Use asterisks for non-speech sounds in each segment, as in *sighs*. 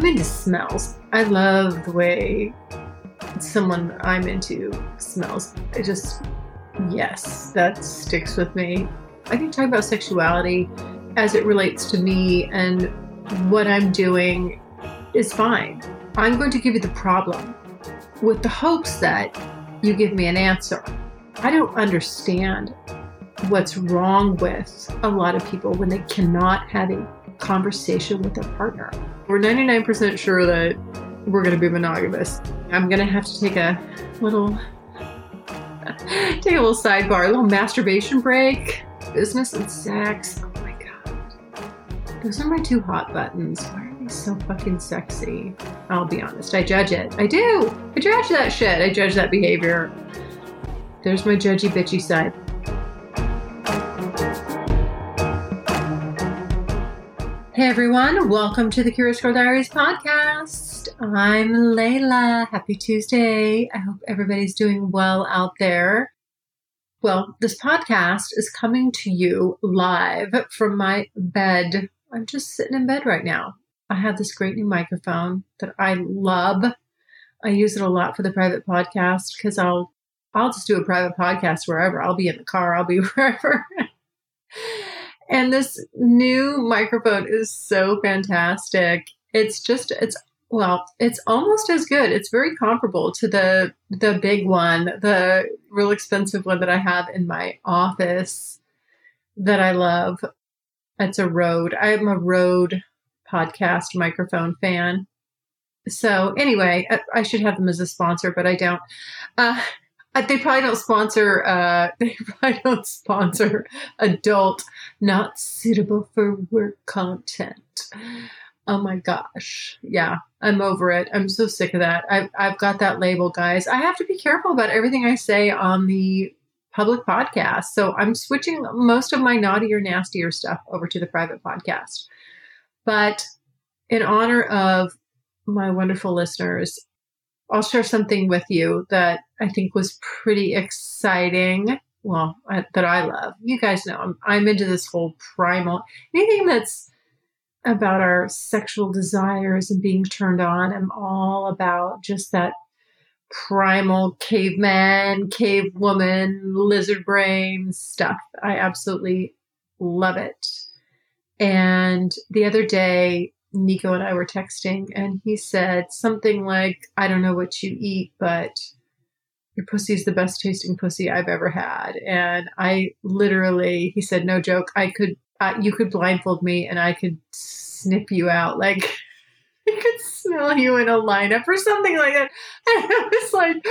I'm into smells. I love the way someone I'm into smells. It just, yes, that sticks with me. I can talk about sexuality as it relates to me and what I'm doing is fine. I'm going to give you the problem with the hopes that you give me an answer. I don't understand what's wrong with a lot of people when they cannot have a conversation with their partner. We're 99% sure that we're going to be monogamous. I'm going to have to take a little take a little sidebar, a little masturbation break. Business and sex. Oh my god. Those are my two hot buttons. Why are they so fucking sexy? I'll be honest, I judge it. I do. I judge that shit. I judge that behavior. There's my judgy bitchy side. Hey everyone, welcome to the Curious Girl Diaries podcast. I'm Layla. Happy Tuesday. I hope everybody's doing well out there. Well, this podcast is coming to you live from my bed. I'm just sitting in bed right now. I have this great new microphone that I love. I use it a lot for the private podcast because I'll I'll just do a private podcast wherever. I'll be in the car, I'll be *laughs* wherever. And this new microphone is so fantastic. It's just, it's, well, it's almost as good. It's very comparable to the the big one, the real expensive one that I have in my office that I love. It's a Rode. I'm a Rode podcast microphone fan. So anyway, I, should have them as a sponsor, but I don't. Uh, they probably don't sponsor. Uh, *laughs* they probably don't sponsor adult, not suitable for work content. Oh my gosh, yeah, I'm over it. I'm so sick of that. I've I've got that label, guys. I have to be careful about everything I say on the public podcast. So I'm switching most of my naughtier, nastier stuff over to the private podcast. But in honor of my wonderful listeners, I'll share something with you that I think was pretty exciting. Well, I, that I love. You guys know I'm, I'm into this whole primal, anything that's about our sexual desires and being turned on. I'm all about just that primal caveman, cave woman, lizard brain stuff. I absolutely love it. And the other day, Nico and I were texting, and he said something like, I don't know what you eat, but your pussy is the best tasting pussy I've ever had. And I literally, he said, no joke, I could, uh, you could blindfold me and I could snip you out. Like, *laughs* I could smell you in a lineup or something like that. *laughs* And I was like,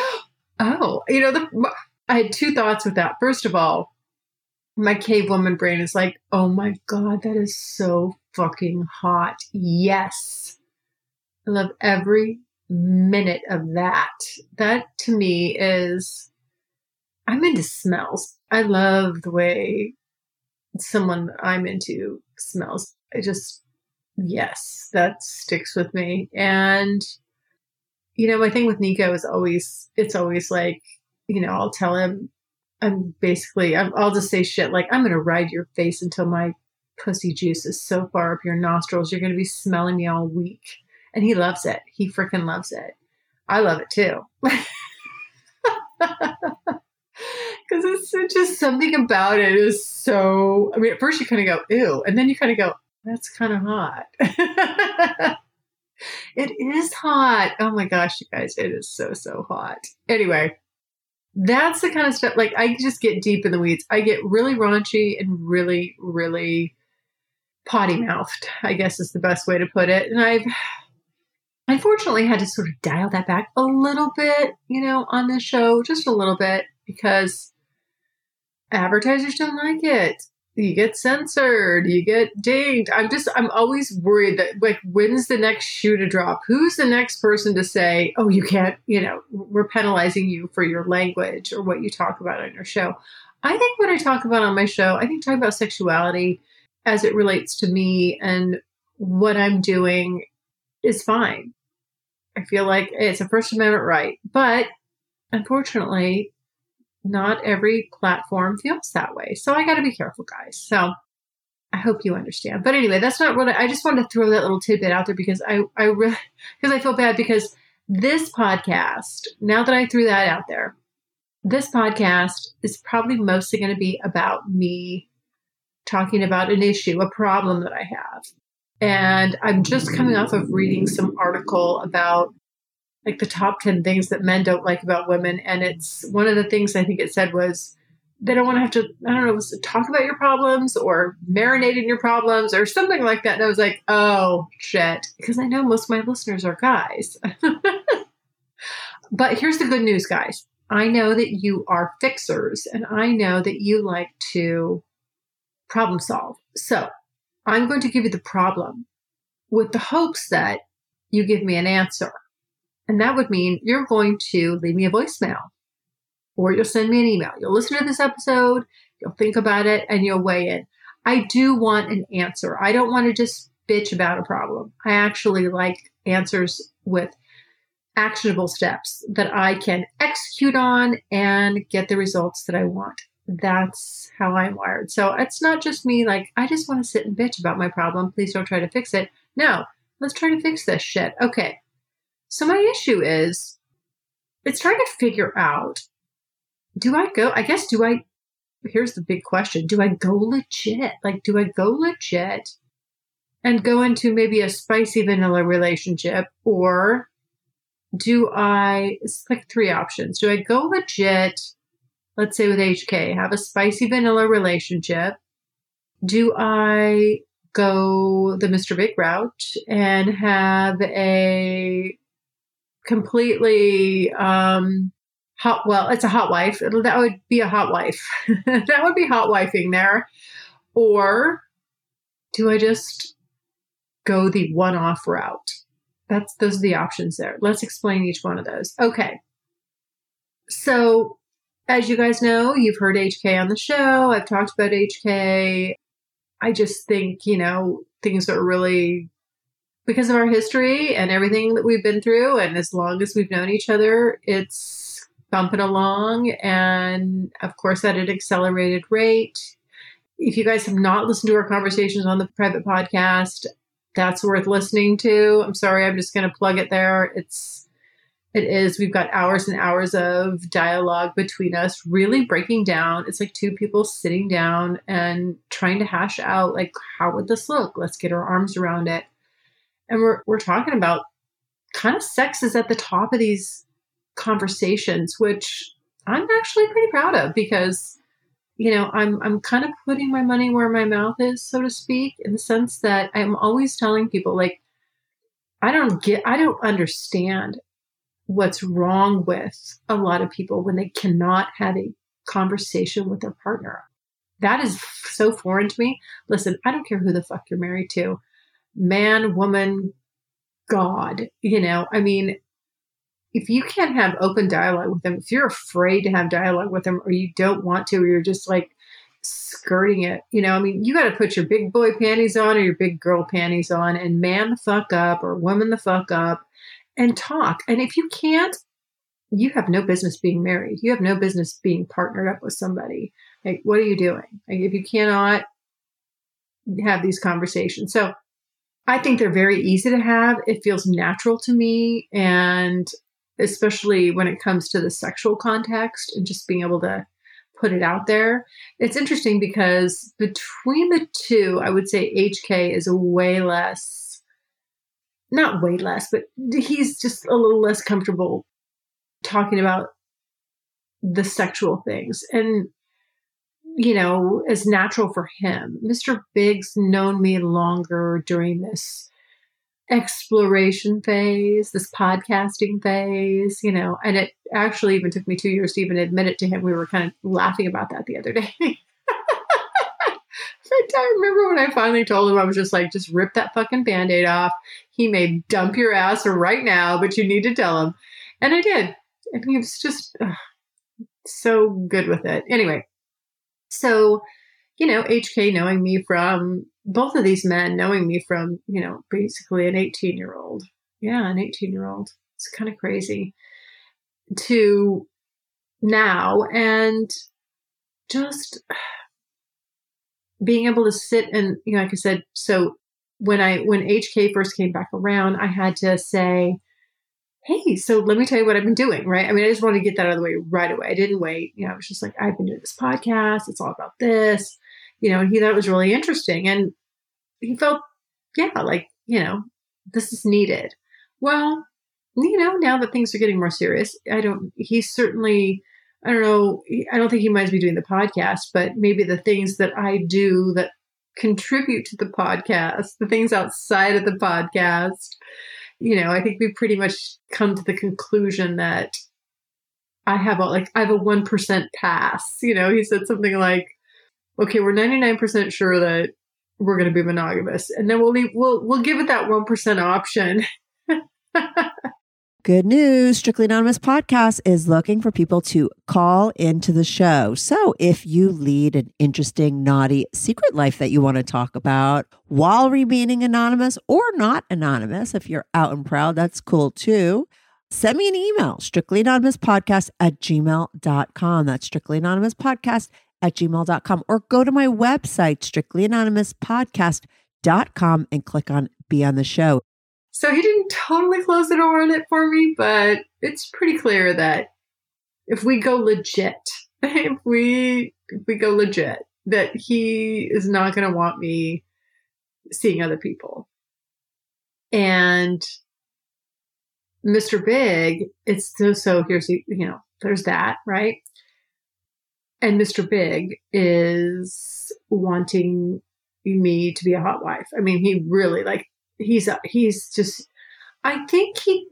oh, you know, the, I had two thoughts with that. First of all, my cave woman brain is like, oh my God, that is so fucking hot. Yes. I love every minute of that. That to me is, I'm into smells. I love the way someone I'm into smells. I just, yes, that sticks with me. And, you know, my thing with Nico is always, it's always like, you know, I'll tell him, I'm basically, i will just say shit like, I'm going to ride your face until my pussy juice is so far up your nostrils, you're going to be smelling me all week. And he loves it. He freaking loves it. I love it too. *laughs* Because it's just something about it is so. I mean, at first you kind of go, ew. And then you kind of go, that's kind of hot. *laughs* it is hot. Oh my gosh, you guys, it is so, so hot. Anyway, that's the kind of stuff like I just get deep in the weeds. I get really raunchy and really, really potty mouthed, I guess is the best way to put it. And I've unfortunately had to sort of dial that back a little bit, you know, on this show, just a little bit, because advertisers don't like it. you get censored, you get dinged. I'm just, I'm always worried that, like, when's the next shoe to drop? Who's the next person to say, oh, you can't, you know, we're penalizing you for your language or what you talk about on your show? I think what I talk about on my show, I think talking about sexuality as it relates to me and what I'm doing is fine. I feel like it's a First Amendment right. But unfortunately, not every platform feels that way. So I got to be careful, guys. So I hope you understand. But anyway, that's not what I, I just wanted to throw that little tidbit out there because I, I really, *laughs* because I feel bad because this podcast, now that I threw that out there, this podcast is probably mostly going to be about me talking about an issue, a problem that I have. And I'm just coming off of reading some article about like the top 10 things that men don't like about women. And it's one of the things I think it said was they don't want to have to, I don't know, talk about your problems or marinate in your problems or something like that. And I was like, oh shit, because I know most of my listeners are guys. *laughs* but here's the good news, guys. I know that you are fixers and I know that you like to problem solve. So I'm going to give you the problem with the hopes that you give me an answer. And that would mean you're going to leave me a voicemail or you'll send me an email. You'll listen to this episode, you'll think about it, and you'll weigh in. I do want an answer. I don't want to just bitch about a problem. I actually like answers with actionable steps that I can execute on and get the results that I want. That's how I'm wired. So it's not just me, like, I just want to sit and bitch about my problem. Please don't try to fix it. No, let's try to fix this shit. Okay. So my issue is it's trying to figure out do I go, I guess, do I, here's the big question do I go legit? Like, do I go legit and go into maybe a spicy vanilla relationship or do I, it's like three options. Do I go legit, let's say with HK, have a spicy vanilla relationship? Do I go the Mr. Big route and have a completely um, hot. Well, it's a hot wife. That would be a hot wife. *laughs* that would be hot wifing there. Or do I just go the one off route? That's those are the options there. Let's explain each one of those. Okay. So, as you guys know, you've heard HK on the show. I've talked about HK. I just think, you know, things are really because of our history and everything that we've been through, and as long as we've known each other, it's bumping along, and of course, at an accelerated rate. If you guys have not listened to our conversations on the private podcast, that's worth listening to. I'm sorry, I'm just going to plug it there. It's it is. We've got hours and hours of dialogue between us, really breaking down. It's like two people sitting down and trying to hash out, like, how would this look? Let's get our arms around it and we're we're talking about kind of sex is at the top of these conversations, which I'm actually pretty proud of because you know I'm I'm kind of putting my money where my mouth is, so to speak, in the sense that I'm always telling people like I don't get I don't understand what's wrong with a lot of people when they cannot have a conversation with their partner. That is so foreign to me. Listen, I don't care who the fuck you're married to man, woman, God. You know, I mean, if you can't have open dialogue with them, if you're afraid to have dialogue with them or you don't want to, or you're just like skirting it, you know, I mean, you got to put your big boy panties on or your big girl panties on and man the fuck up or woman the fuck up and talk. And if you can't, you have no business being married. You have no business being partnered up with somebody. Like, what are you doing? Like, if you cannot have these conversations. So I think they're very easy to have. It feels natural to me. And especially when it comes to the sexual context and just being able to put it out there. It's interesting because between the two, I would say HK is way less, not way less, but he's just a little less comfortable talking about the sexual things. And you know, as natural for him. Mr. Big's known me longer during this exploration phase, this podcasting phase, you know, and it actually even took me two years to even admit it to him. We were kind of laughing about that the other day. *laughs* I remember when I finally told him, I was just like, just rip that fucking band aid off. He may dump your ass right now, but you need to tell him. And I did. And he was just ugh, so good with it. Anyway, so, you know, HK knowing me from both of these men, knowing me from, you know, basically an 18 year old. Yeah, an 18 year old. It's kind of crazy to now. And just being able to sit and you know like i said so when i when hk first came back around i had to say hey so let me tell you what i've been doing right? I mean i just wanted to get that out of the way right away. I didn't wait. You know i was just like i've been doing this podcast. It's all about this you know and he thought it was really interesting. And he felt yeah like you know this is needed. Well you know now that things are getting more serious i don't he's certainly I don't know, I don't think he might be doing the podcast, but maybe the things that I do that contribute to the podcast, the things outside of the podcast, you know, I think we pretty much come to the conclusion that I have a like I have a one percent pass. You know, he said something like, "Okay, we're ninety nine percent sure that we're going to be monogamous, and then we'll leave, we'll we'll give it that one percent option." *laughs* Good news Strictly Anonymous podcast is looking for people to call into the show. So if you lead an interesting, naughty secret life that you want to talk about while remaining anonymous or not anonymous, if you're out and proud, that's cool too. Send me an email, strictly anonymous podcast at gmail.com. That's strictly anonymous podcast at gmail.com. Or go to my website, strictly anonymous podcast.com, and click on Be on the Show. So he didn't totally close the door on it for me, but it's pretty clear that if we go legit, *laughs* if we if we go legit, that he is not going to want me seeing other people. And Mr. Big, it's so so here's you know, there's that, right? And Mr. Big is wanting me to be a hot wife. I mean, he really like he's he's just I think he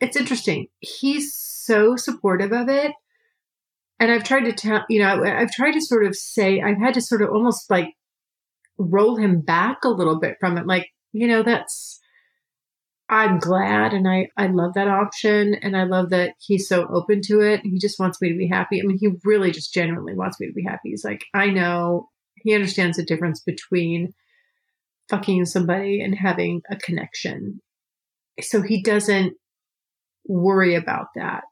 it's interesting. He's so supportive of it. And I've tried to tell, you know, I've tried to sort of say, I've had to sort of almost like roll him back a little bit from it. Like, you know, that's, I'm glad and I, I love that option. And I love that he's so open to it. He just wants me to be happy. I mean, he really just genuinely wants me to be happy. He's like, I know he understands the difference between fucking somebody and having a connection. So he doesn't worry about that.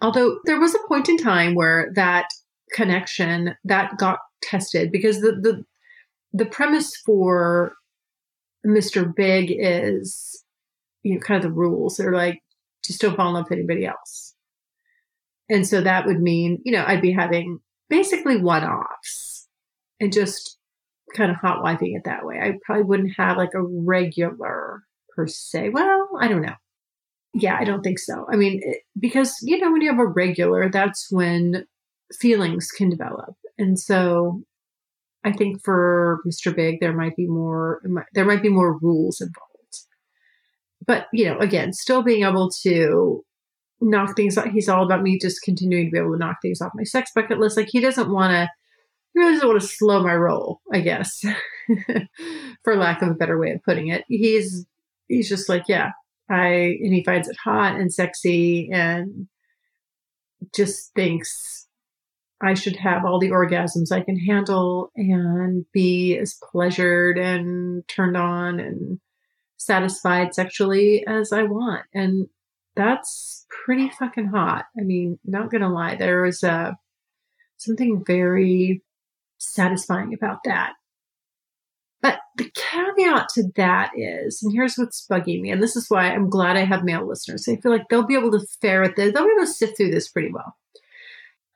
Although there was a point in time where that connection that got tested because the the the premise for Mr. Big is you know kind of the rules. They're like just don't fall in love with anybody else. And so that would mean, you know, I'd be having basically one offs and just kind of hot wifing it that way. I probably wouldn't have like a regular per se. Well, I don't know. Yeah, I don't think so. I mean, it, because, you know, when you have a regular, that's when feelings can develop. And so I think for Mr. Big, there might be more, there might be more rules involved. But, you know, again, still being able to knock things off. He's all about me just continuing to be able to knock things off my sex bucket list. Like he doesn't want to he really doesn't want to slow my roll, I guess, *laughs* for lack of a better way of putting it. He's he's just like, yeah, I and he finds it hot and sexy and just thinks I should have all the orgasms I can handle and be as pleasured and turned on and satisfied sexually as I want. And that's pretty fucking hot. I mean, not gonna lie, there was a uh, something very satisfying about that. But the caveat to that is, and here's what's bugging me, and this is why I'm glad I have male listeners. I feel like they'll be able to ferret this, they'll be able to sift through this pretty well.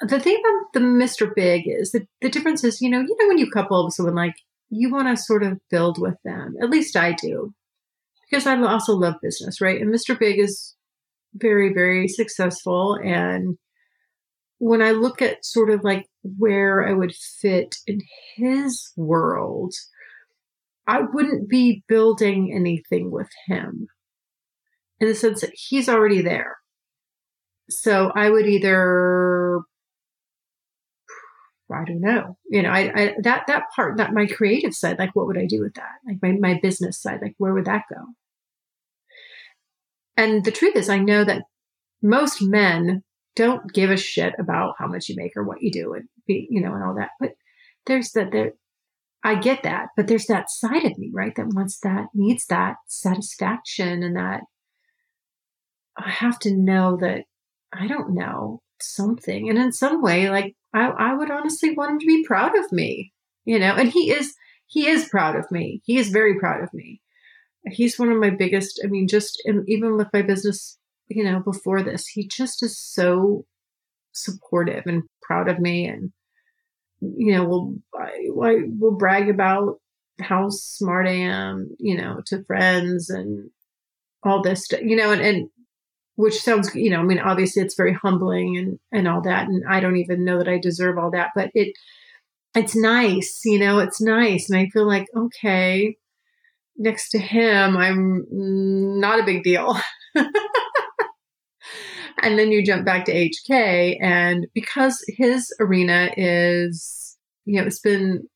The thing about the Mr. Big is that the difference is, you know, you know, when you couple with someone, like you want to sort of build with them. At least I do, because I also love business, right? And Mr. Big is very, very successful and when I look at sort of like where I would fit in his world, I wouldn't be building anything with him in the sense that he's already there. So I would either I don't know. You know, I, I that that part, that my creative side, like what would I do with that? Like my my business side, like where would that go? And the truth is, I know that most men don't give a shit about how much you make or what you do and be, you know, and all that. But there's that there I get that, but there's that side of me, right? That wants that, needs that satisfaction and that I have to know that I don't know something. And in some way, like I, I would honestly want him to be proud of me, you know, and he is, he is proud of me. He is very proud of me. He's one of my biggest, I mean, just even with my business, you know, before this, he just is so supportive and proud of me. And, you know, will, I, will brag about how smart I am, you know, to friends and all this, you know, and, and which sounds, you know, I mean, obviously it's very humbling and, and all that. And I don't even know that I deserve all that, but it, it's nice, you know, it's nice. And I feel like, okay, next to him, I'm mm, not a big deal. *laughs* and then you jump back to HK and because his arena is, you know, it's been,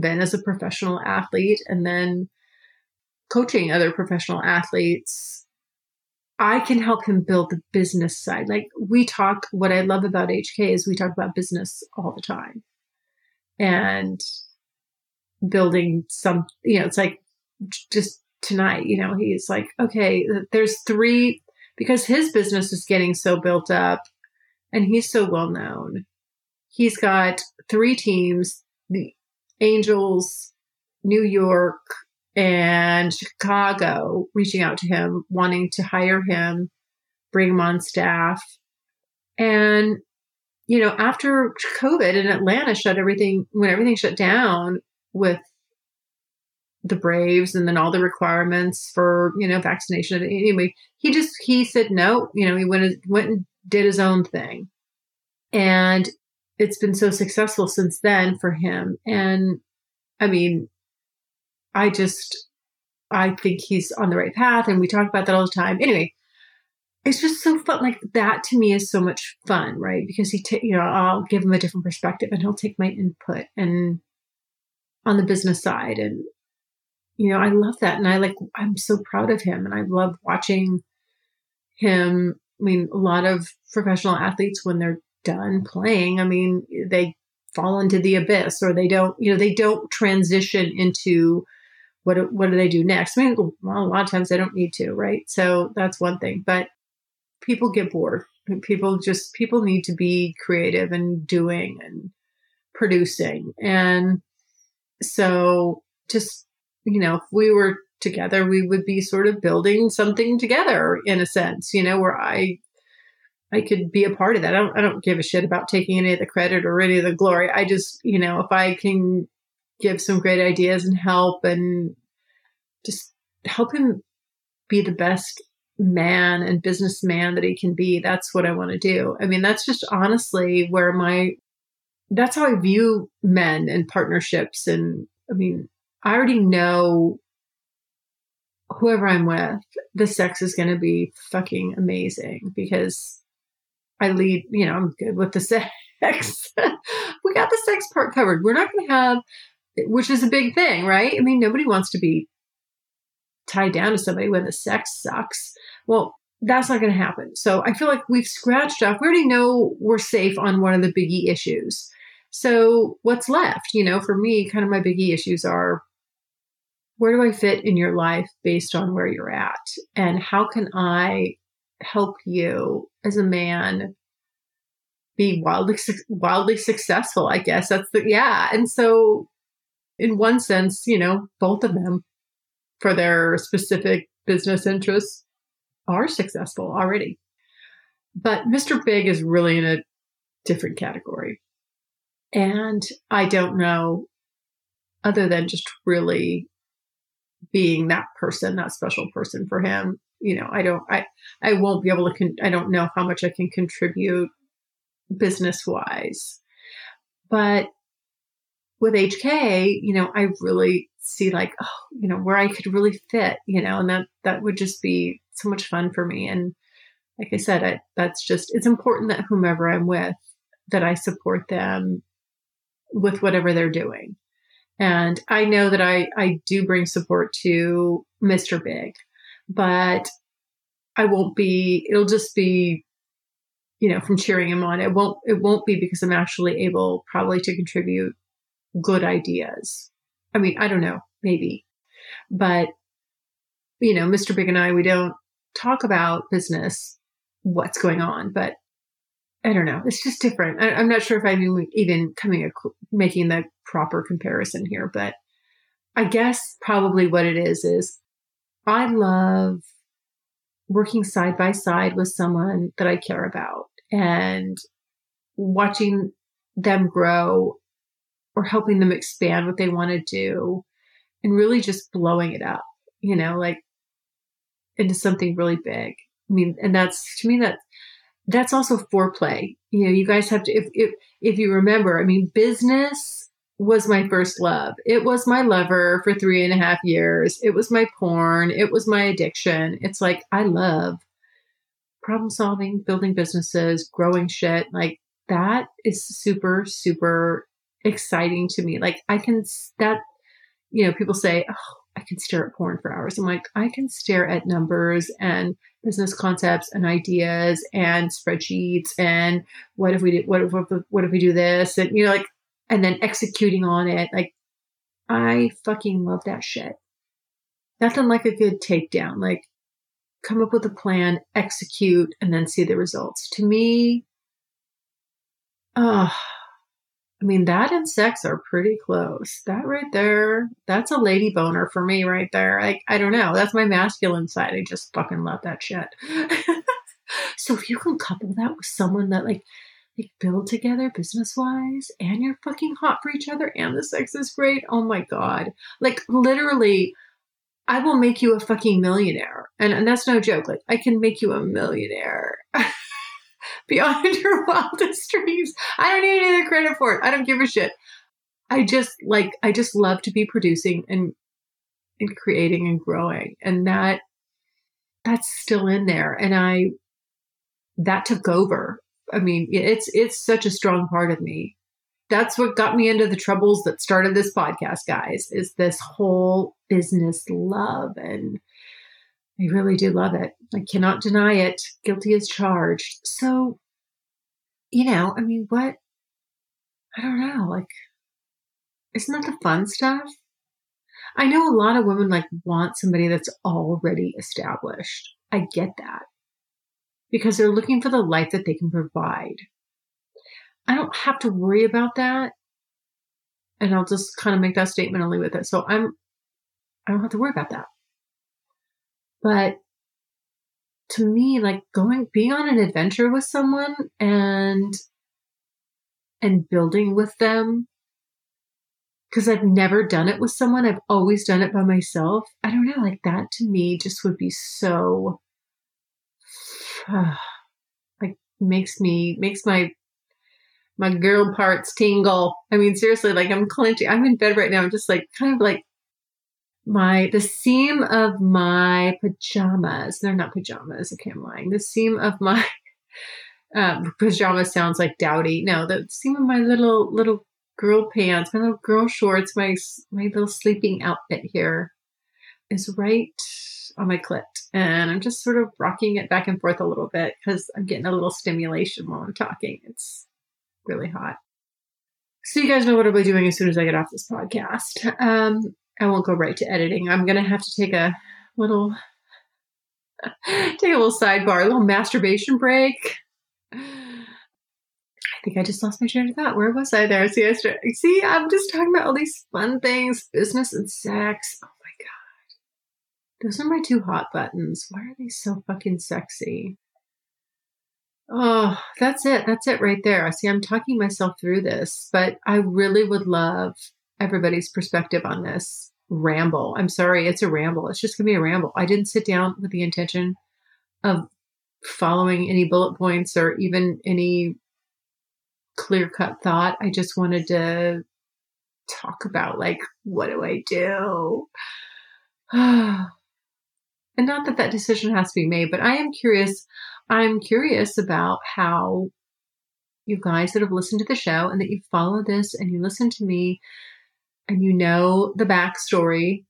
been as a professional athlete and then coaching other professional athletes I can help him build the business side. Like we talk, what I love about HK is we talk about business all the time and building some, you know, it's like just tonight, you know, he's like, okay, there's three, because his business is getting so built up and he's so well known. He's got three teams, the Angels, New York, and Chicago reaching out to him, wanting to hire him, bring him on staff. And, you know, after COVID and Atlanta shut everything, when everything shut down with the Braves and then all the requirements for, you know, vaccination. Anyway, he just, he said no, you know, he went, went and did his own thing. And it's been so successful since then for him. And I mean, I just, I think he's on the right path and we talk about that all the time. Anyway, it's just so fun. Like that to me is so much fun, right? Because he, t- you know, I'll give him a different perspective and he'll take my input and on the business side. And, you know, I love that. And I like, I'm so proud of him and I love watching him. I mean, a lot of professional athletes, when they're done playing, I mean, they fall into the abyss or they don't, you know, they don't transition into what what do they do next? I mean, well, a lot of times they don't need to, right? So that's one thing. But people get bored. People just people need to be creative and doing and producing. And so just you know, if we were together, we would be sort of building something together in a sense, you know, where I I could be a part of that. I don't I don't give a shit about taking any of the credit or any of the glory. I just, you know, if I can give some great ideas and help and just help him be the best man and businessman that he can be. That's what I want to do. I mean, that's just honestly where my, that's how I view men and partnerships. And I mean, I already know whoever I'm with, the sex is going to be fucking amazing because I lead, you know, I'm good with the *laughs* sex. we got the sex part covered. We're not going to have which is a big thing, right? I mean, nobody wants to be tied down to somebody when the sex sucks. Well, that's not going to happen. So I feel like we've scratched off. We already know we're safe on one of the biggie issues. So what's left? You know, for me, kind of my biggie issues are where do I fit in your life based on where you're at? And how can I help you as a man be wildly wildly successful i guess that's the yeah and so in one sense, you know, both of them for their specific business interests are successful already. But Mr. Big is really in a different category. And I don't know, other than just really being that person, that special person for him, you know, I don't, I, I won't be able to, con- I don't know how much I can contribute business wise. But with HK, you know, I really see like, oh, you know, where I could really fit, you know, and that that would just be so much fun for me. And like I said, I, that's just it's important that whomever I'm with, that I support them with whatever they're doing. And I know that I, I do bring support to Mr. Big, but I won't be, it'll just be, you know, from cheering him on. It won't, it won't be because I'm actually able probably to contribute good ideas. I mean, I don't know, maybe, but you know, Mr. Big and I, we don't talk about business, what's going on, but I don't know. It's just different. I, am not sure if I'm even coming, a, making the proper comparison here, but I guess probably what it is is I love working side by side with someone that I care about and watching them grow or helping them expand what they want to do and really just blowing it up, you know, like into something really big. I mean, and that's to me that that's also foreplay. You know, you guys have to if if if you remember, I mean, business was my first love. It was my lover for three and a half years. It was my porn. It was my addiction. It's like I love problem solving, building businesses, growing shit. Like that is super, super exciting to me. Like I can that you know, people say, Oh, I can stare at porn for hours. I'm like, I can stare at numbers and business concepts and ideas and spreadsheets and what if we do, what if, what if we do this and you know like and then executing on it. Like I fucking love that shit. Nothing like a good takedown. Like come up with a plan, execute, and then see the results. To me, uh, I mean, that and sex are pretty close. That right there, that's a lady boner for me right there. Like, I don't know. That's my masculine side. I just fucking love that shit. *laughs* so if you can couple that with someone that like like build together business wise and you're fucking hot for each other and the sex is great, oh my god. Like literally I will make you a fucking millionaire. And, and that's no joke. Like I can make you a millionaire. *laughs* beyond *laughs* your wildest dreams. I don't need any credit for it. I don't give a shit. I just like I just love to be producing and and creating and growing. And that that's still in there. And I that took over. I mean, it's it's such a strong part of me. That's what got me into the troubles that started this podcast, guys, is this whole business love and I really do love it. I cannot deny it. Guilty as charged. So, you know, I mean, what? I don't know. Like, isn't that the fun stuff? I know a lot of women like want somebody that's already established. I get that because they're looking for the life that they can provide. I don't have to worry about that. And I'll just kind of make that statement and leave with it. So I'm, I don't have to worry about that. But to me, like going, being on an adventure with someone and, and building with them, because I've never done it with someone. I've always done it by myself. I don't know, like that to me just would be so, uh, *sighs* like makes me, makes my, my girl parts tingle. I mean, seriously, like I'm clenching. I'm in bed right now. I'm just like, kind of like my the seam of my pajamas they're not pajamas okay i'm lying. The seam of my *laughs* um, pajamas sounds like dowdy. No the seam of my little little girl pants my little girl shorts my my little sleeping outfit here is right on my clit. And i'm just sort of rocking it back and forth a little bit because i'm getting a little stimulation while i'm talking. It's really hot. So you guys know what i'll be doing as soon as i get off this podcast. Um, I won't go right to editing. I'm going to have to take a little *laughs* take a little sidebar, a little masturbation break. I think I just lost my train of thought. Where was I there? See, I see, I'm just talking about all these fun things, business and sex. Oh my god, those are my two hot buttons. Why are they so fucking sexy? Oh, that's it. That's it right there. I see. I'm talking myself through this, but I really would love everybody's perspective on this ramble. I'm sorry, it's a ramble. It's just going to be a ramble. I didn't sit down with the intention of following any bullet points or even any clear cut thought. I just wanted to talk about, like, what do I do? *sighs* and not that that decision has to be made, but I am curious. I'm curious about how you guys that have listened to the show and that you follow this and you listen to me and you know the backstory,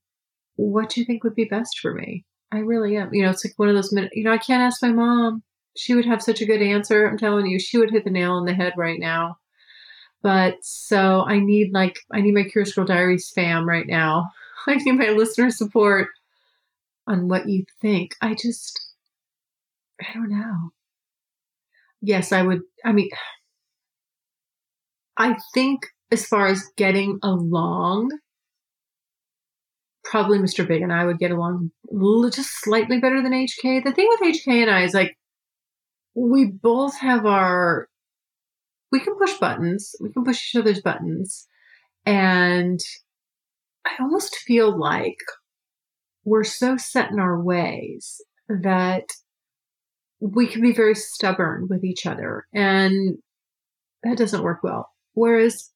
what do you think would be best for me? I really am. You know, it's like one of those minutes, you know, I can't ask my mom. She would have such a good answer. I'm telling you, she would hit the nail on the head right now. But so I need like, I need my Curious Girl Diaries fam right now. *laughs* I need my listener support on what you think. I just, I don't know. Yes, I would. I mean, *sighs* I think as far as getting along, probably Mr. Big and I would get along just slightly better than HK. The thing with HK and I is like, we both have our, we can push buttons, we can push each other's buttons. And I almost feel like we're so set in our ways that we can be very stubborn with each other. And that doesn't work well. Whereas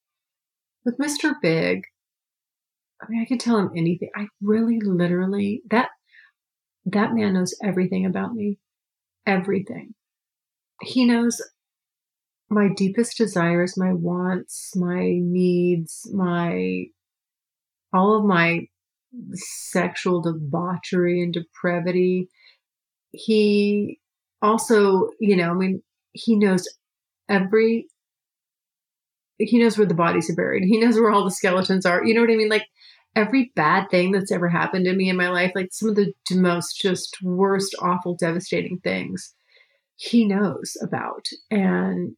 with Mr. Big, I mean, I could tell him anything. I really, literally, that, that man knows everything about me. Everything. He knows my deepest desires, my wants, my needs, my, all of my sexual debauchery and depravity. He also, you know, I mean, he knows every he knows where the bodies are buried. He knows where all the skeletons are. You know what I mean? Like every bad thing that's ever happened to me in my life, like some of the most just worst, awful, devastating things, he knows about. And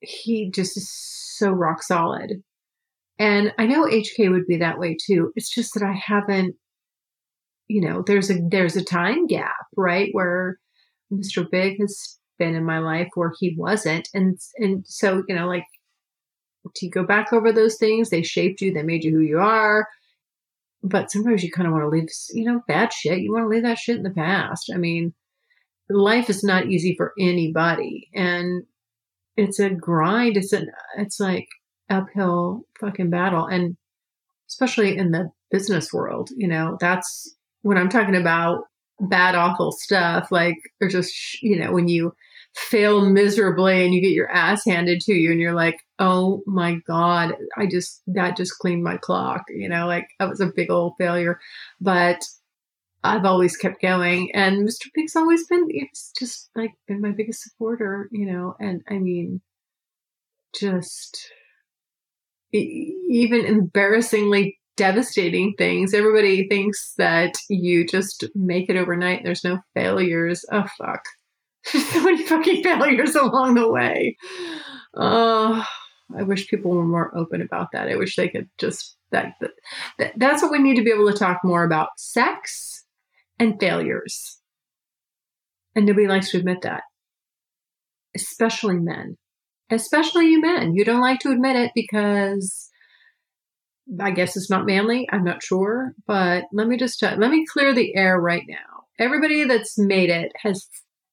he just is so rock solid. And I know HK would be that way too. It's just that I haven't, you know, there's a there's a time gap, right? Where Mr. Big has been in my life where he wasn't. And and so, you know, like to go back over those things. They shaped you, they made you who you are. But sometimes you kind of want to leave, you know, bad shit. You want to leave that shit in the past. I mean, life is not easy for anybody. And it's a grind. It's an, it's like uphill fucking battle. And especially in the business world, you know, that's when I'm talking about bad, awful stuff, like, or just, you know, when you fail miserably and you get your ass handed to you and you're like, oh my God, I just, that just cleaned my clock, you know, like that was a big old failure. But I've always kept going. And Mr. Big's always been, it's just like been my biggest supporter, you know, and I mean, just even embarrassingly devastating things. Everybody thinks that you just make it overnight. There's no failures. Oh, fuck. *laughs* so many fucking failures along the way. Oh, I wish people were more open about that. I wish they could just that, that that's what we need to be able to talk more about sex and failures. And nobody likes to admit that. Especially men. Especially you men. You don't like to admit it because I guess it's not manly. I'm not sure. But let me just, let me clear the air right now. Everybody that's made it has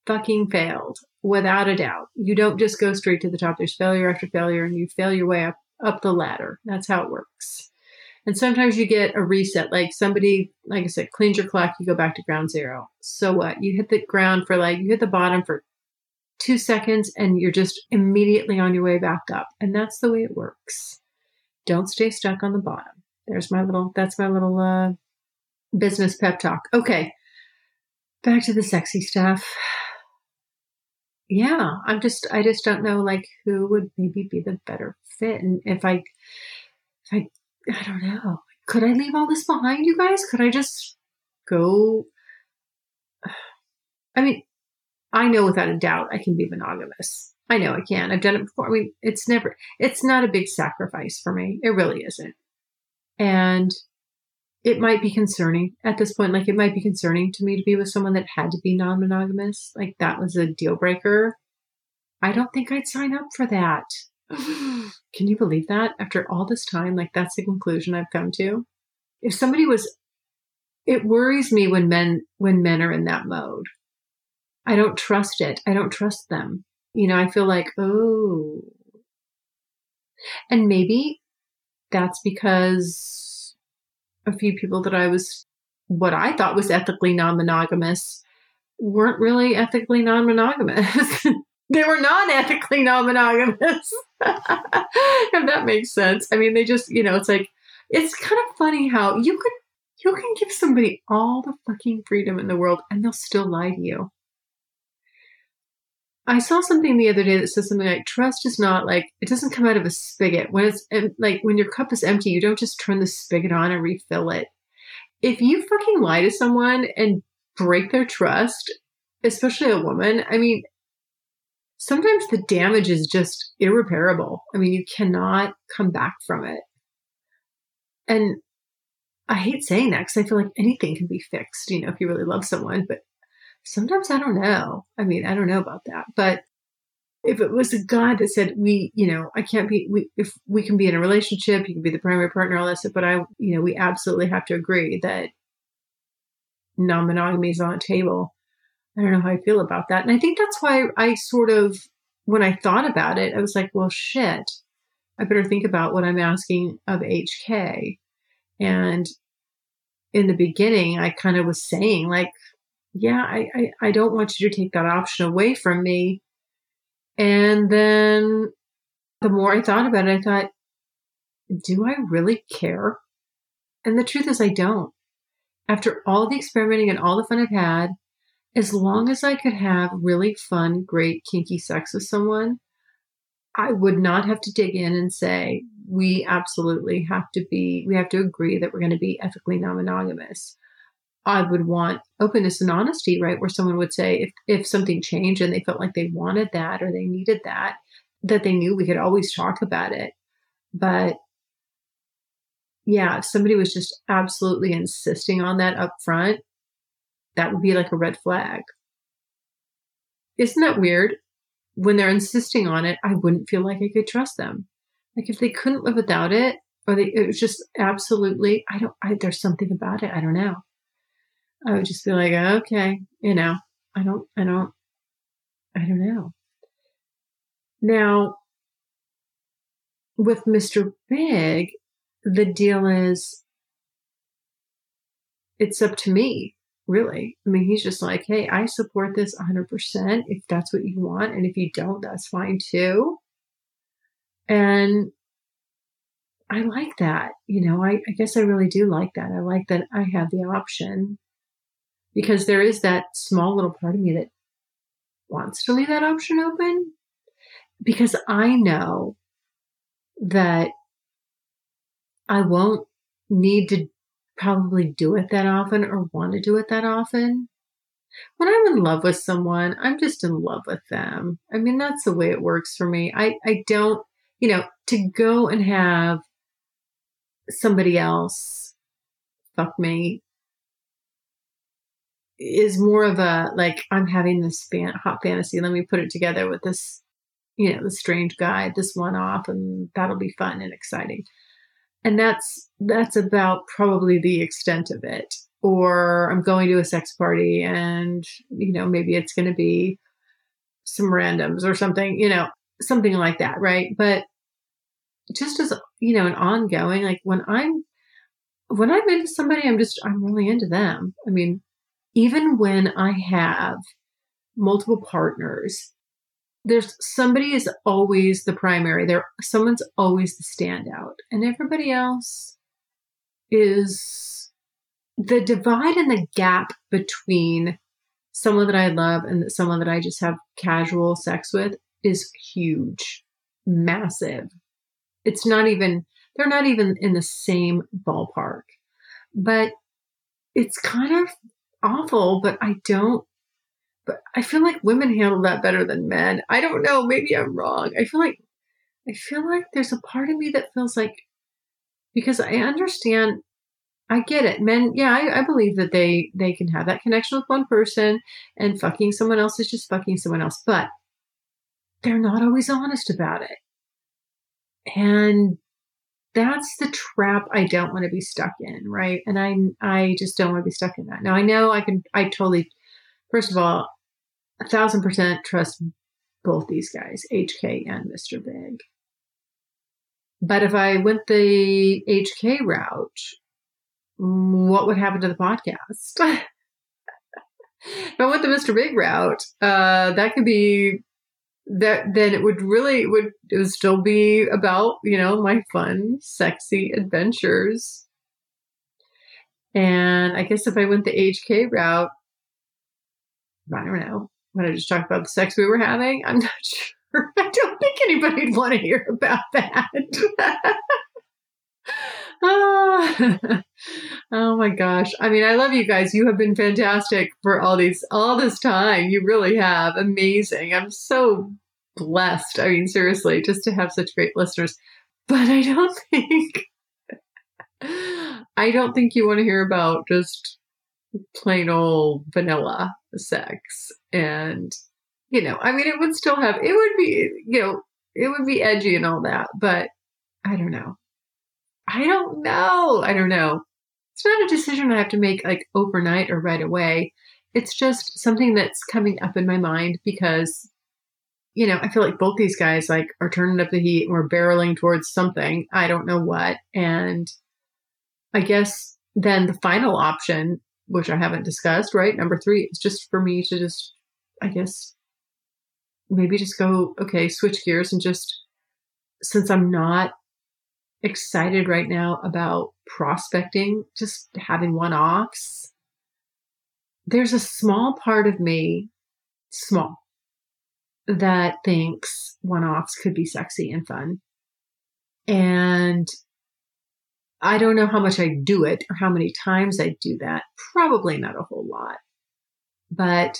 fucking failed without a doubt. You don't just go straight to the top. There's failure after failure and you fail your way up, up the ladder. That's how it works. And sometimes you get a reset, like somebody, like I said, cleans your clock, you go back to ground zero. So what? You hit the ground for like, you hit the bottom for two seconds and you're just immediately on your way back up. And that's the way it works. Don't stay stuck on the bottom. There's my little, that's my little, uh, business pep talk. Okay. Back to the sexy stuff yeah, I'm just, I just don't know like who would maybe be the better fit. And if I, if I, I don't know, could I leave all this behind, you guys? Could I just go? *sighs* I mean, I know without a doubt I can be monogamous. I know I can. I've done it before. I mean, it's never, it's not a big sacrifice for me. It really isn't. And it might be concerning at this point. Like it might be concerning to me to be with someone that had to be non monogamous. Like that was a deal breaker. I don't think I'd sign up for that. *sighs* Can you believe that? After all this time, like that's the conclusion I've come to. If somebody was, it worries me when men, when men are in that mode. I don't trust it. I don't trust them. You know, I feel like, oh, and maybe that's because a few people that I was what I thought was ethically non monogamous weren't really ethically non monogamous. *laughs* they were non ethically non monogamous. *laughs* if that makes sense. I mean, they just, you know, it's like, it's kind of funny how you could, you can give somebody all the fucking freedom in the world and they'll still lie to you. I saw something the other day that says something like trust is not like it doesn't come out of a spigot. When it's like when your cup is empty, you don't just turn the spigot on and refill it. If you fucking lie to someone and break their trust, especially a woman, I mean, sometimes the damage is just irreparable. I mean, you cannot come back from it. And I hate saying that because I feel like anything can be fixed, you know, if you really love someone, but sometimes I don't know. I mean, I don't know about that. But if it was a God that said, we, you know, I can't be, we, if we can be in a relationship, you can be the primary partner, all that stuff, but I, you know, we absolutely have to agree that non monogamy is on the table. I don't know how I feel about that. And I think that's why I sort of, when I thought about it, I was like, well, shit, I better think about what I'm asking of HK. And in the beginning, I kind of was saying, like, yeah, I, I, I don't want you to take that option away from me. And then the more I thought about it, I thought, do I really care? And the truth is, I don't. After all the experimenting and all the fun I've had, as long as I could have really fun, great, kinky sex with someone, I would not have to dig in and say, we absolutely have to be, we have to agree that we're going to be ethically non monogamous. I would want openness and honesty, right? Where someone would say if, if something changed and they felt like they wanted that or they needed that, that they knew we could always talk about it. But yeah, if somebody was just absolutely insisting on that up front, that would be like a red flag. Isn't that weird? When they're insisting on it, I wouldn't feel like I could trust them. Like if they couldn't live without it, or they, it was just absolutely, I don't, I, there's something about it. I don't know. I would just be like, okay, you know, I don't, I don't, I don't know. Now, with Mr. Big, the deal is it's up to me, really. I mean, he's just like, hey, I support this 100% if that's what you want. And if you don't, that's fine too. And I like that. You know, I, I guess I really do like that. I like that I have the option because there is that small little part of me that wants to leave that option open because I know that I won't need to probably do it that often or want to do it that often. When I'm in love with someone, I'm just in love with them. I mean, that's the way it works for me. I, I don't, you know, to go and have somebody else fuck me is more of a like I'm having this fan, hot fantasy. Let me put it together with this, you know, the strange guy, this one off, and that'll be fun and exciting. And that's that's about probably the extent of it. Or I'm going to a sex party, and you know, maybe it's going to be some randoms or something, you know, something like that, right? But just as you know, an ongoing, like when I'm when I'm into somebody, I'm just I'm really into them. I mean, even when I have multiple partners, there's somebody is always the primary. There, someone's always the standout, and everybody else is the divide and the gap between someone that I love and someone that I just have casual sex with is huge, massive. It's not even, they're not even in the same ballpark, but it's kind of awful, but I don't. But I feel like women handle that better than men. I don't know. Maybe I'm wrong. I feel like I feel like there's a part of me that feels like because I understand I get it. Men, yeah, I, I, believe that they they can have that connection with one person and fucking someone else is just fucking someone else, but they're not always honest about it. And that's the trap I don't want to be stuck in, right? And I I just don't want to be stuck in that. Now I know I can I totally first of all, a thousand percent trust both these guys, HK and Mr. Big. But if I went the HK route, what would happen to the podcast? *laughs* if I went the Mr. Big route, uh, that could be that then it would really it would it would still be about you know my fun sexy adventures. And i guess if i went the hk route i don't know when i just talked about the sex we were having i'm *laughs* not sure. I don't think anybody'd want to hear about that *laughs* *laughs* oh, my gosh. I mean i love you guys. You have been fantastic for all these all this time. You really have. Amazing. I'm so blessed. I mean seriously just to have such great listeners. But i don't *laughs* think i don't think you want to hear about just plain old vanilla sex. And you know i mean it would still have it would be you know it would be edgy and all that but i don't know I don't know. I don't know. It's not a decision I have to make like overnight or right away. It's just something that's coming up in my mind because, you know, I feel like both these guys like are turning up the heat and we're barreling towards something. I don't know what. And I guess then the final option, which I haven't discussed, right? Number three is just for me to just, I guess, maybe just go, okay, switch gears and just, since I'm not excited right now about prospecting, just having one offs. There's a small part of me, small, that thinks one offs could be sexy and fun. And I don't know how much I do it or how many times I do that. Probably not a whole lot. But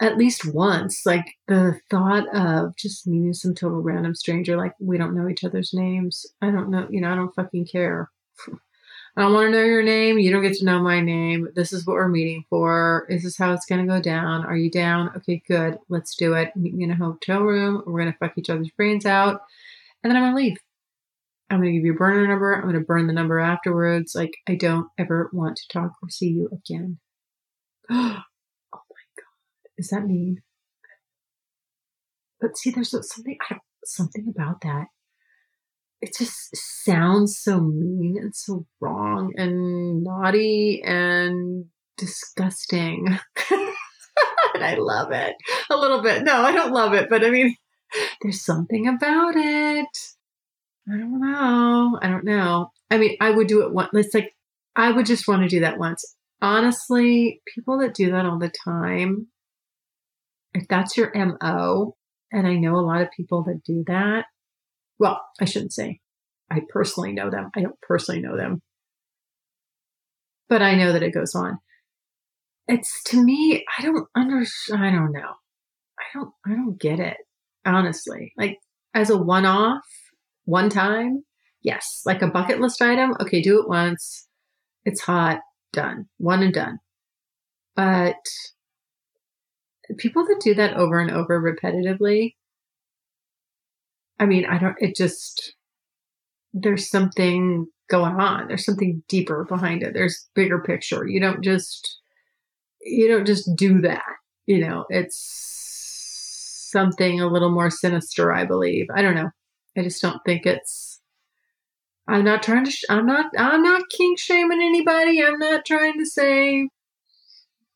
at least once, like the thought of just meeting some total random stranger, like we don't know each other's names. I don't know, you know, I don't fucking care. *laughs* I don't want to know your name. You don't get to know my name. This is what we're meeting for. Is this how it's going to go down? Are you down? Okay, good. Let's do it. Meet me in a hotel room. We're going to fuck each other's brains out. And then I'm going to leave. I'm going to give you a burner number. I'm going to burn the number afterwards. Like, I don't ever want to talk or see you again. *gasps* Is that mean? But see, there's something something about that. It just sounds so mean and so wrong and naughty and disgusting. *laughs* and I love it a little bit. No, I don't love it, but I mean, *laughs* there's something about it. I don't know. I don't know. I mean, I would do it once. It's like I would just want to do that once. Honestly, people that do that all the time, if that's your MO, and I know a lot of people that do that, well, I shouldn't say I personally know them. I don't personally know them, but I know that it goes on. It's to me, I don't understand. I don't know. I don't, I don't get it, honestly. Like as a one off, one time, yes. Like a bucket list item, okay, do it once. It's hot, done. One and done. But people that do that over and over repetitively, I mean, I don't, it just, there's something going on. There's something deeper behind it. There's bigger picture. You don't just, you don't just do that. You know, it's something a little more sinister, I believe. I don't know. I just don't think it's, I'm not trying to, sh- I'm not, I'm not kink shaming anybody. I'm not trying to say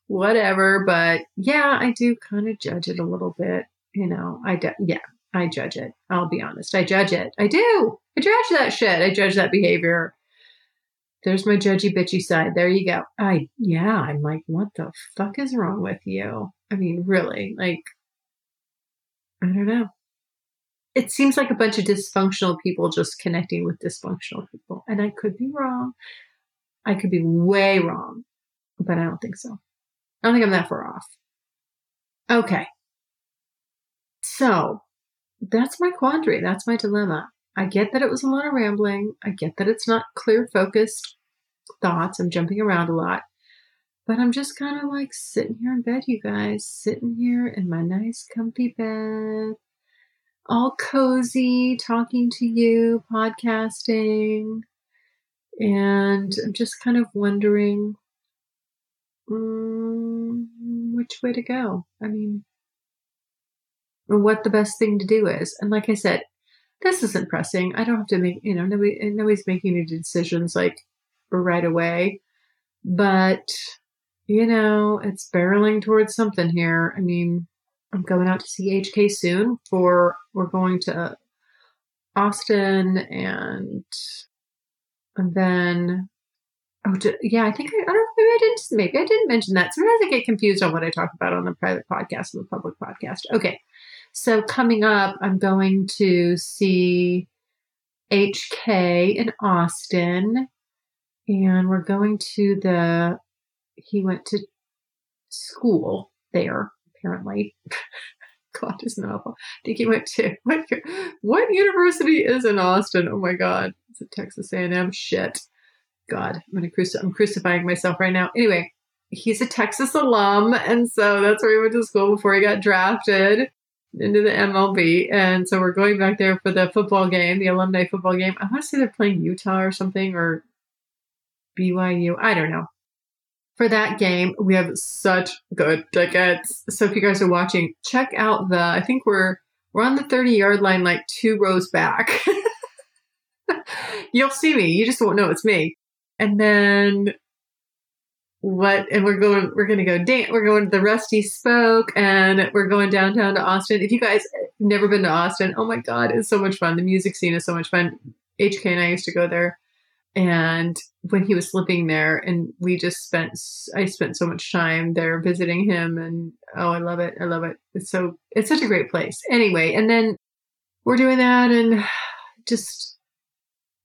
whatever. But yeah, I do kind of judge it a little bit. You know, I do, yeah, I judge it. I'll be honest. I judge it. I do. I judge that shit. I judge that behavior. There's my judgy bitchy side. There you go. I yeah, I'm like, what the fuck is wrong with you? I mean, really, like I don't know. It seems like a bunch of dysfunctional people just connecting with dysfunctional people. And I could be wrong. I could be way wrong, but I don't think so. I don't think I'm that far off. Okay. So that's my quandary. That's my dilemma. I get that it was a lot of rambling. I get that it's not clear focused thoughts. I'm jumping around a lot. But I'm just kind of like sitting here in bed, you guys, sitting here in my nice, comfy bed, all cozy, talking to you, podcasting. And I'm just kind of wondering mm, which way to go. I mean, what the best thing to do is. And like I said, this isn't pressing. I don't have to make, you know, nobody, nobody's making any decisions like right away. But, you know, it's barreling towards something here. I mean, I'm going out to see HK soon for we're going to Austin and and then oh yeah I think I, I don't know I didn't maybe I didn't mention that sometimes I get confused on what I talk about on the private podcast and the public podcast okay so coming up I'm going to see HK in Austin and we're going to the he went to school there apparently *laughs* God is awful. I think he went to what? What university is in Austin? Oh my God, it's a Texas A&M. Shit, God, I'm gonna cruci- I'm crucifying myself right now. Anyway, he's a Texas alum, and so that's where he went to school before he got drafted into the MLB. And so we're going back there for the football game, the alumni football game. I want to say they're playing Utah or something or BYU. I don't know for that game. We have such good tickets. So if you guys are watching, check out the I think we're we're on the 30 yard line like two rows back. *laughs* You'll see me. You just won't know it's me. And then what and we're going we're gonna go dance we're going to the rusty spoke and we're going downtown to austin. If you guys never been to austin oh my god it's so much fun. The music scene is so much fun. Hk and i used to go there. And when he was living there and we just spent i spent so much time there visiting him and oh i love it. I love it. It's so it's such a great place. Anyway and then we're doing that and *sighs* just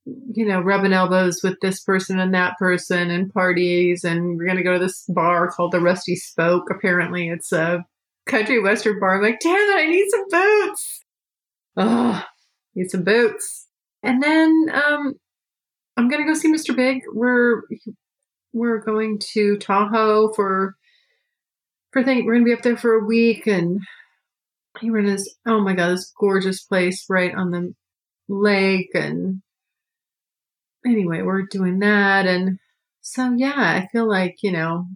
you know rubbing elbows with this person and that person and parties and we're going to go to this bar called the rusty spoke apparently it's a country western bar i'm like damn it i need some boots oh need some boots and then um I'm gonna go see Mr. Big. We're we're going to Tahoe for for thing. We're gonna be up there for a week, and we're in this. Oh my god, this gorgeous place right on the lake, and anyway, we're doing that, and so yeah, I feel like you know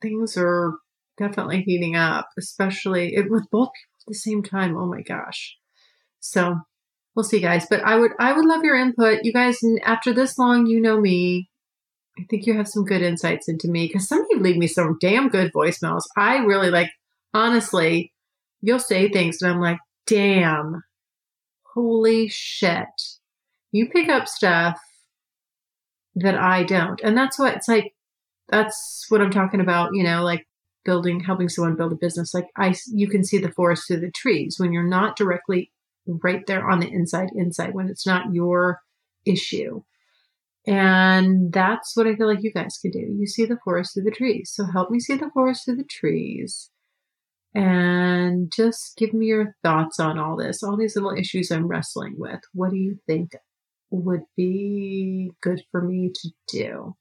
things are definitely heating up, especially it, with both people at the same time. Oh my gosh, so we'll see guys. But i would i would love your input. You guys after this long you know me. I think you have some good insights into me because some of you leave me some damn good voicemails. I really like honestly you'll say things and i'm like damn. Holy shit you pick up stuff that i don't and that's what it's like that's what i'm talking about you know like building helping someone build a business like i you can see the forest through the trees when you're not directly right there on the inside, inside when it's not your issue. And that's what I feel like you guys can do. You see the forest through the trees. So help me see the forest through the trees. And just give me your thoughts on all this, all these little issues I'm wrestling with. What do you think would be good for me to do?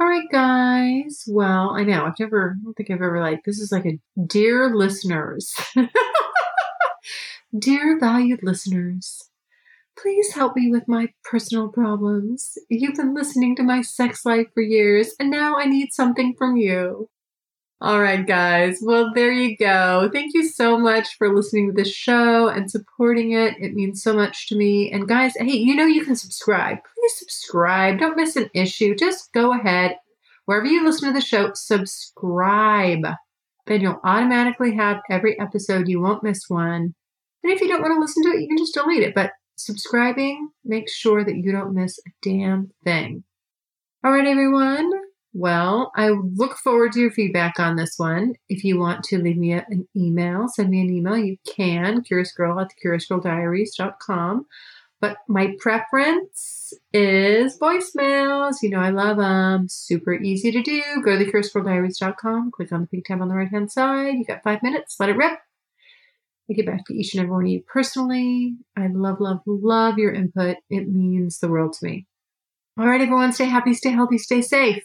All right, guys. Well, I know I've never, I don't think I've ever like, this is like a dear listeners. *laughs* Dear valued listeners, please help me with my personal problems. You've been listening to my sex life for years, and now I need something from you. All right, guys. Well, there you go. Thank you so much for listening to this show and supporting it. It means so much to me. And, guys, hey, you know you can subscribe. Please subscribe. Don't miss an issue. Just go ahead. Wherever you listen to the show, subscribe. Then you'll automatically have every episode. You won't miss one. And if you don't want to listen to it, you can just delete it. But subscribing makes sure that you don't miss a damn thing. All right, everyone. Well, I look forward to your feedback on this one. If you want to leave me an email, send me an email, you can, curiousgirl at thecuriousgirldiaries.com. But my preference is voicemails. You know, I love them. Super easy to do. Go to thecuriousgirldiaries.com, click on the pink tab on the right hand side. You got five minutes, let it rip. I get back to each and every one of you personally. I love, love, love your input. It means the world to me. All right, everyone, stay happy, stay healthy, stay safe.